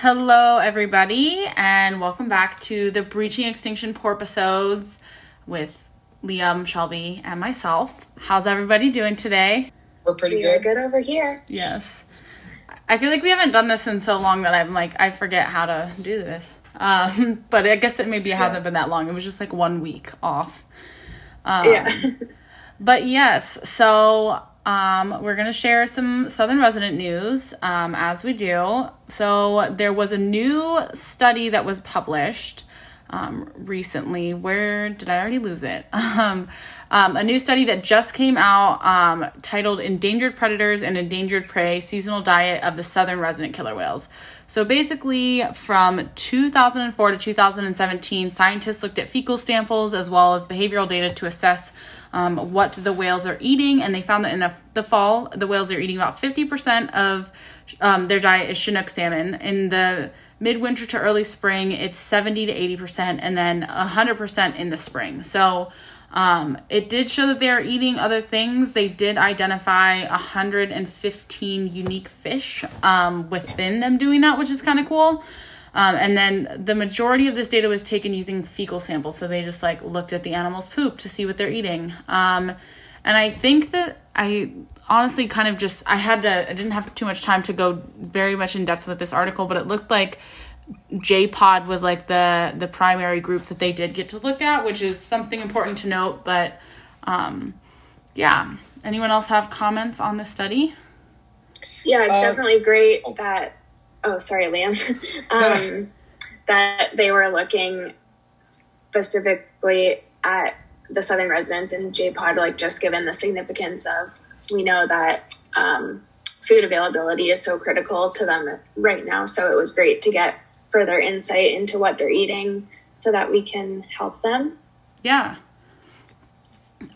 Hello, everybody, and welcome back to the Breaching Extinction Porpoisodes with Liam, Shelby, and myself. How's everybody doing today? We're pretty We are good. good over here. Yes. I feel like we haven't done this in so long that I'm like, I forget how to do this. Um, but I guess it maybe it hasn't been that long. It was just like one week off. Um, yeah. But yes, so um, we're going to share some Southern resident news um, as we do. So there was a new study that was published um, recently. Where did I already lose it? Um, um, a new study that just came out um, titled Endangered Predators and Endangered Prey Seasonal Diet of the Southern Resident Killer Whales. So basically, from 2004 to 2017, scientists looked at fecal samples as well as behavioral data to assess um, what the whales are eating, and they found that in the, the fall, the whales are eating about 50% of um, their diet is Chinook salmon. In the midwinter to early spring, it's 70 to 80%, and then 100% in the spring. So um, it did show that they are eating other things. They did identify 115 unique fish um, within them doing that, which is kind of cool. Um, and then the majority of this data was taken using fecal samples. So they just like looked at the animal's poop to see what they're eating. Um, and I think that I honestly kind of just, I had to, I didn't have too much time to go very much in depth with this article, but it looked like JPod was like the, the primary group that they did get to look at, which is something important to note. But um, yeah, anyone else have comments on this study? Yeah, it's Uh, definitely great that. Oh, sorry, Liam. um, that they were looking specifically at the Southern residents and JPod, like just given the significance of, we know that um, food availability is so critical to them right now. So it was great to get further insight into what they're eating so that we can help them. Yeah.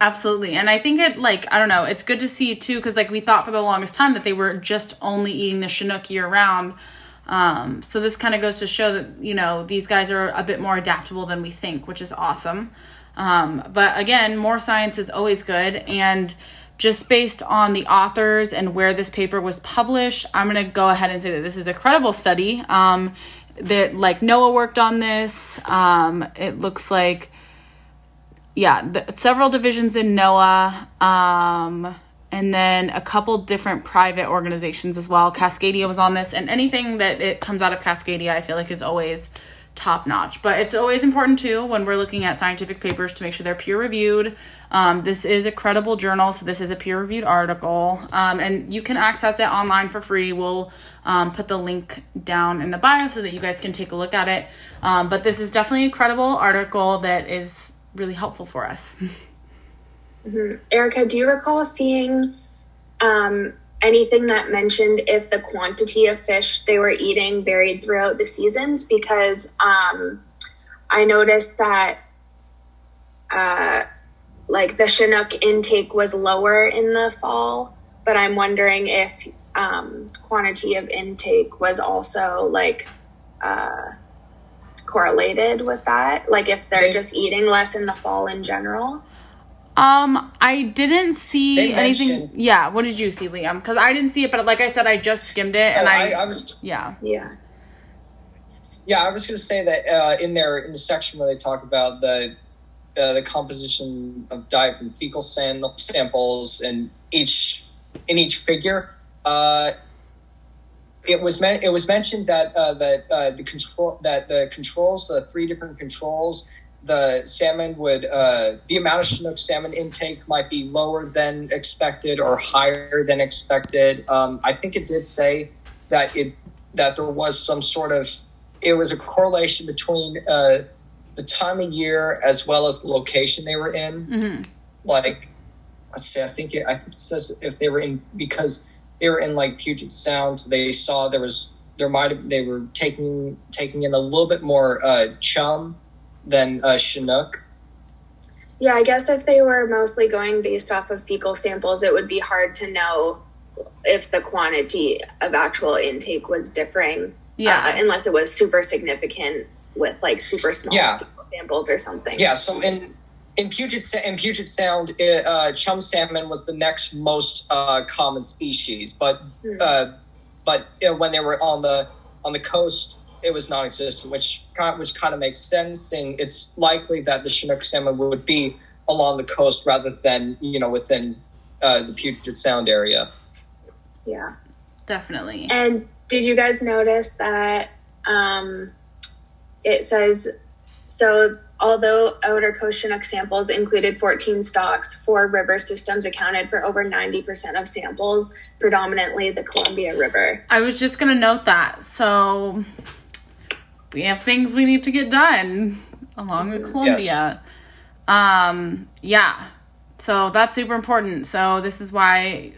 Absolutely. And I think it like I don't know, it's good to see too cuz like we thought for the longest time that they were just only eating the Chinook year round. Um so this kind of goes to show that, you know, these guys are a bit more adaptable than we think, which is awesome. Um but again, more science is always good and just based on the authors and where this paper was published, I'm going to go ahead and say that this is a credible study. Um that like NOAA worked on this. Um it looks like yeah, the, several divisions in NOAA, um, and then a couple different private organizations as well. Cascadia was on this, and anything that it comes out of Cascadia, I feel like is always top notch. But it's always important too when we're looking at scientific papers to make sure they're peer reviewed. Um, this is a credible journal, so this is a peer reviewed article, um, and you can access it online for free. We'll um, put the link down in the bio so that you guys can take a look at it. Um, but this is definitely a credible article that is really helpful for us. Erica, do you recall seeing um, anything that mentioned if the quantity of fish they were eating varied throughout the seasons? Because um, I noticed that uh, like the Chinook intake was lower in the fall, but I'm wondering if um, quantity of intake was also like uh, correlated with that. Like if they're just eating less in the fall in general. Um, I didn't see anything. Yeah, what did you see, Liam? Because I didn't see it, but like I said, I just skimmed it, and Oh, I, I, I was yeah, Yeah. yeah, I was going to say that uh, in there in the section where they talk about the uh, the composition of diet from fecal sam- samples and each in each figure, uh, it was men- it was mentioned that uh, that uh, the control that the controls the three different controls the salmon would uh, the amount of Chinook salmon intake might be lower than expected or higher than expected. Um, I think it did say that it that there was some sort of it was a correlation between uh, the time of year as well as the location they were in. hmm Like, let's see, I think it, I think it says if they were in because they were in like Puget Sound, they saw there was there might have they were taking taking in a little bit more uh, chum than uh, Chinook. Yeah, I guess if they were mostly going based off of fecal samples, it would be hard to know if the quantity of actual intake was differing. Yeah. uh, unless it was super significant with like super small Yeah. fecal samples or something. Yeah, so in in Puget in Puget Sound, it, uh, chum salmon was the next most uh, common species, but Hmm. uh, but you know, when they were on the on the coast it was non-existent, which kind which kind of makes sense. And it's likely that the Chinook salmon would be along the coast rather than you know within uh, the Puget Sound area. Yeah, definitely. And did you guys notice that um, it says so? Although outer coast Chinook samples included 14 stocks, four river systems accounted for over 90% of samples, predominantly the Columbia River. I was just going to note that. So we have things we need to get done along the Columbia. Yes. Um, yeah. So that's super important. So this is why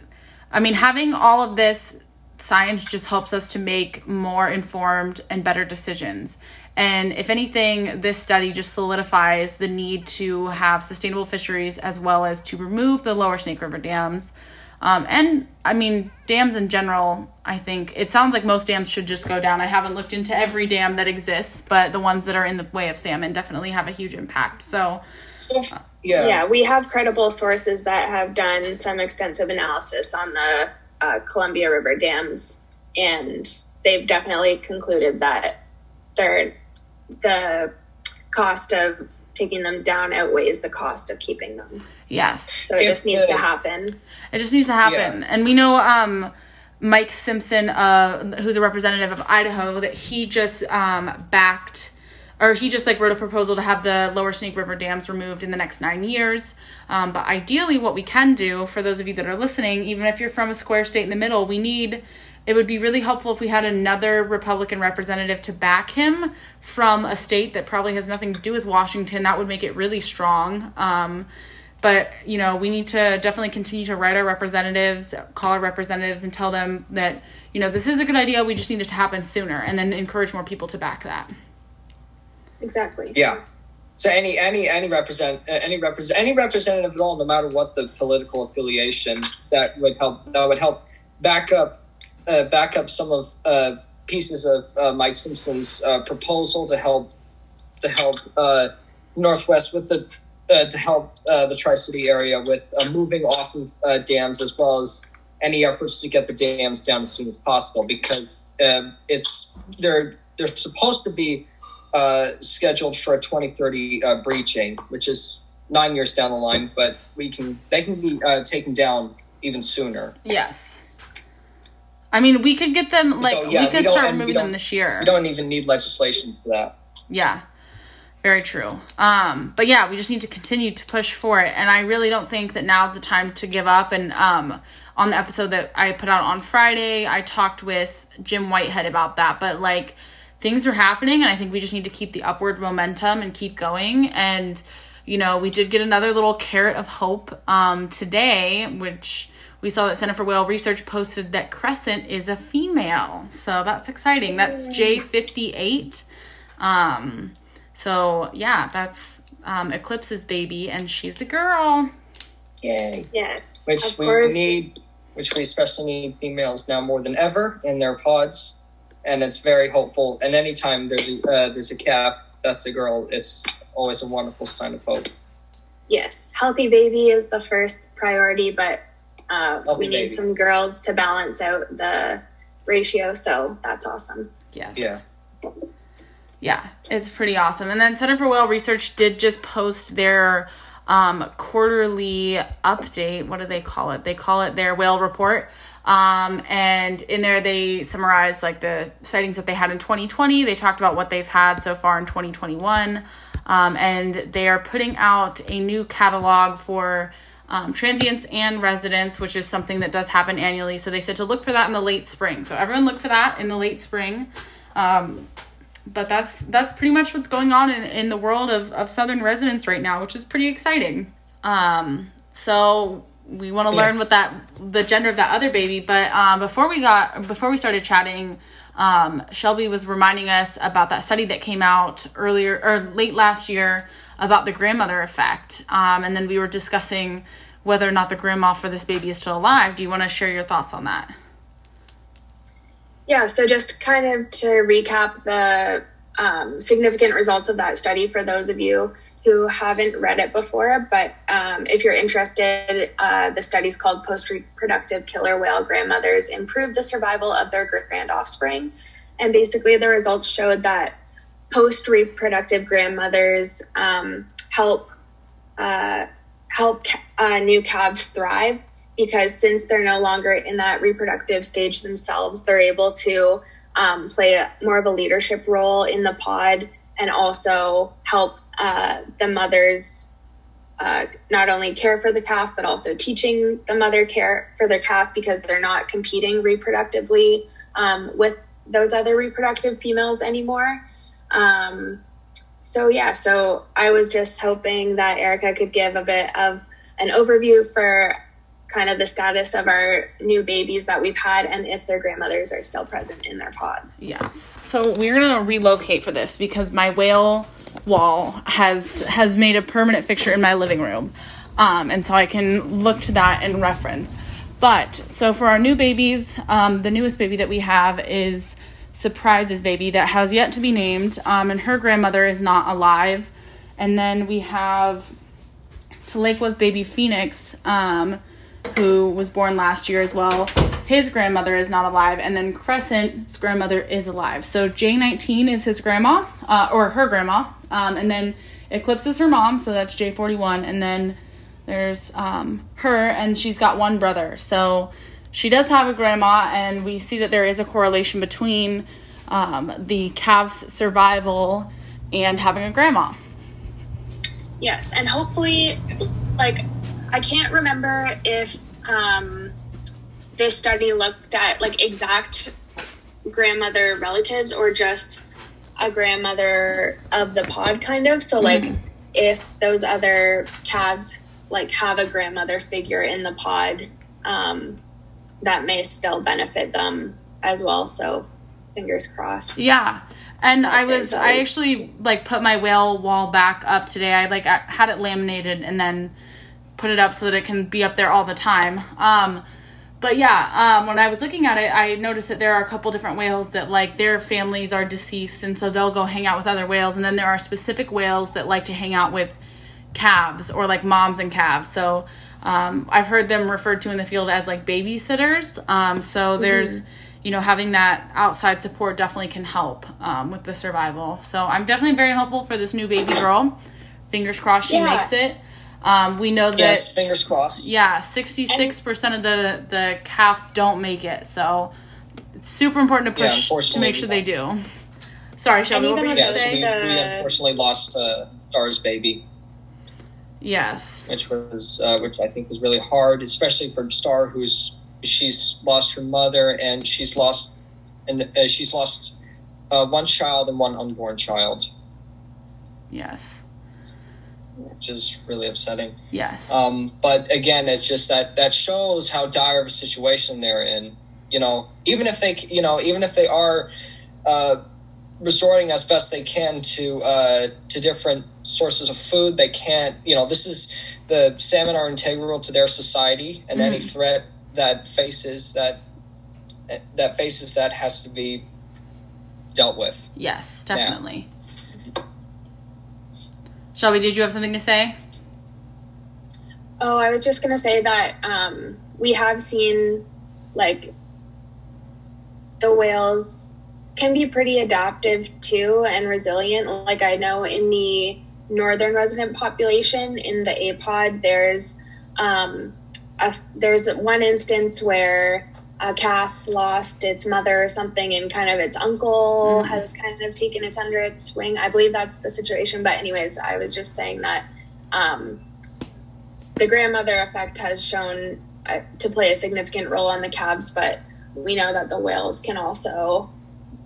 I mean having all of this science just helps us to make more informed and better decisions. And if anything, this study just solidifies the need to have sustainable fisheries as well as to remove the lower Snake River dams um, and I mean, dams in general, I think it sounds like most dams should just go down. I haven't looked into every dam that exists, but the ones that are in the way of salmon definitely have a huge impact. So, uh, yeah. Yeah, we have credible sources that have done some extensive analysis on the uh, Columbia River dams, and they've definitely concluded that they're, the cost of taking them down outweighs the cost of keeping them. Yes. So it if just needs the, to happen. It just needs to happen. Yeah. And we know um, Mike Simpson, uh, who's a representative of Idaho, that he just um, backed or he just like wrote a proposal to have the lower snake river dams removed in the next nine years um, but ideally what we can do for those of you that are listening even if you're from a square state in the middle we need it would be really helpful if we had another republican representative to back him from a state that probably has nothing to do with washington. That would make it really strong. Um, but you know we need to definitely continue to write our representatives call our representatives and tell them that you know this is a good idea. We just need it to happen sooner and then encourage more people to back that. Exactly. Yeah. So any any any represent any represent any representative at all no matter what the political affiliation that would help that would help back up uh, back up some of uh, pieces of uh, Mike Simpson's uh, proposal to help to help uh, Northwest with the uh, to help uh, the Tri City area with uh, moving off of uh, dams as well as any efforts to get the dams down as soon as possible because um, it's they're they're supposed to be uh, scheduled for a 2030 uh, breaching, which is nine years down the line, but we can they can be taken down even sooner. Yes. I mean, we could get them like so, yeah, we could we start removing them this year. We don't even need legislation for that. Yeah. Very true. Um, but yeah, we just need to continue to push for it. And I really don't think that now's the time to give up. And um, on the episode that I put out on Friday, I talked with Jim Whitehead about that. But like, things are happening, and I think we just need to keep the upward momentum and keep going. And, you know, we did get another little carrot of hope um, today, which we saw that Center for Whale Research posted that Crescent is a female. So that's exciting. That's J58. Um, so yeah, that's um, Eclipse's baby, and she's a girl. Yay! Yes, which we course. need, which we especially need females now more than ever in their pods, and it's very hopeful. And anytime there's a uh, there's a calf that's a girl, it's always a wonderful sign of hope. Yes, healthy baby is the first priority, but uh, we need babies. some girls to balance out the ratio. So that's awesome. Yes. Yeah yeah, it's pretty awesome. And then Center for Whale Research did just post their um, quarterly update. What do they call it? They call it their whale report. Um, and in there, they summarized like the sightings that they had in 2020. They talked about what they've had so far in 2021. Um, and they are putting out a new catalog for um, transients and residents, which is something that does happen annually. So they said to look for that in the late spring. So everyone look for that in the late spring. Um, but that's that's pretty much what's going on in, in the world of, of southern residents right now which is pretty exciting um so we want to learn what that the gender of that other baby but um before we got before we started chatting um shelby was reminding us about that study that came out earlier or late last year about the grandmother effect um and then we were discussing whether or not the grandma for this baby is still alive do you want to share your thoughts on that yeah, so just kind of to recap the um, significant results of that study for those of you who haven't read it before, but um, if you're interested, uh, the study's called Post Reproductive Killer Whale Grandmothers Improve the Survival of Their Grand Offspring. and basically the results showed that post reproductive grandmothers um, help uh, help uh, new calves thrive because since they're no longer in that reproductive stage themselves, they're able to um, play a, more of a leadership role in the pod and also help uh, the mothers uh, not only care for the calf, but also teaching the mother care for their calf because they're not competing reproductively um, with those other reproductive females anymore. Um, so, yeah, so I was just hoping that Erica could give a bit of an overview for kind of the status of our new babies that we've had and if their grandmothers are still present in their pods. Yes. So we're gonna relocate for this because my whale wall has has made a permanent fixture in my living room. Um, and so I can look to that and reference. But so for our new babies, um, the newest baby that we have is Surprises baby that has yet to be named, um, and her grandmother is not alive. And then we have Tahlequah's baby Phoenix, um, who was born last year as well. His grandmother is not alive, and then Crescent's grandmother is alive. So J19 is his grandma, uh, or her grandma, um, and then Eclipse is her mom, so that's J41, and then there's um, her, and she's got one brother. So she does have a grandma, and we see that there is a correlation between um, the calf's survival and having a grandma. Yes, and hopefully, like, I can't remember if um, this study looked at like exact grandmother relatives or just a grandmother of the pod, kind of. So, like, mm-hmm. if those other calves like have a grandmother figure in the pod, um, that may still benefit them as well. So, fingers crossed. Yeah. And I was I actually like put my whale wall back up today. I like I had it laminated and then put it up so that it can be up there all the time. Um, but yeah, um, when I was looking at it, I noticed that there are a couple different whales that like their families are deceased, and so they'll go hang out with other whales. And then there are specific whales that like to hang out with calves or like moms and calves. So um, I've heard them referred to in the field as like babysitters. Um, so there's mm-hmm you know, having that outside support definitely can help um, with the survival. So I'm definitely very hopeful for this new baby girl. Fingers crossed she yeah. makes it. Um, we know that yes, fingers crossed. Yeah, sixty six percent of the the calves don't make it, so it's super important to push yeah, to make sure they do. Sorry, Shelby. What were you yes, we, the... we unfortunately lost uh, Star's baby. Yes, which was uh, which I think was really hard, especially for Star, who's she's lost her mother and she's lost and uh, she's lost uh, one child and one unborn child. Yes. Which is really upsetting. Yes. Um, but again, it's just that that shows how dire of a situation they're in. You know, even if they, you know, even if they are uh, resorting as best they can to uh, to different sources of food, they can't. You know, this is the salmon are integral to their society, and mm-hmm. any threat that faces that that faces that has to be dealt with. Yes, definitely. Yeah. Shelby, did you have something to say? Oh, I was just gonna say that um, we have seen like the whales can be pretty adaptive too and resilient. Like I know in the northern resident population in the apod, there's um, a, there's one instance where a calf lost its mother or something and kind of its uncle mm-hmm. has kind of taken it under its wing i believe that's the situation but anyways i was just saying that um, the grandmother effect has shown uh, to play a significant role on the calves but we know that the whales can also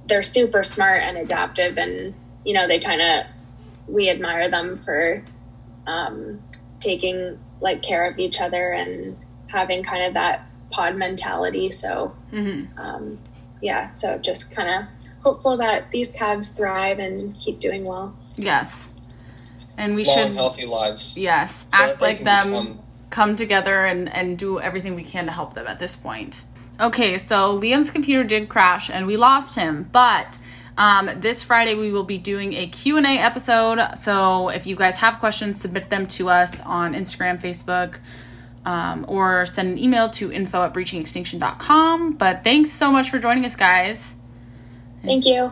they're super smart and adaptive and you know they kind of we admire them for um, taking like care of each other and having kind of that pod mentality. So, mm-hmm. um, yeah, so just kind of hopeful that these calves thrive and keep doing well. Yes. And we Long, should healthy lives. Yes, so act like them, become... come together and and do everything we can to help them at this point. Okay, so Liam's computer did crash and we lost him, but um, this Friday we will be doing a Q&A episode. So if you guys have questions, submit them to us on Instagram, Facebook, um, or send an email to info at breachingextinction.com. But thanks so much for joining us, guys. Thank you.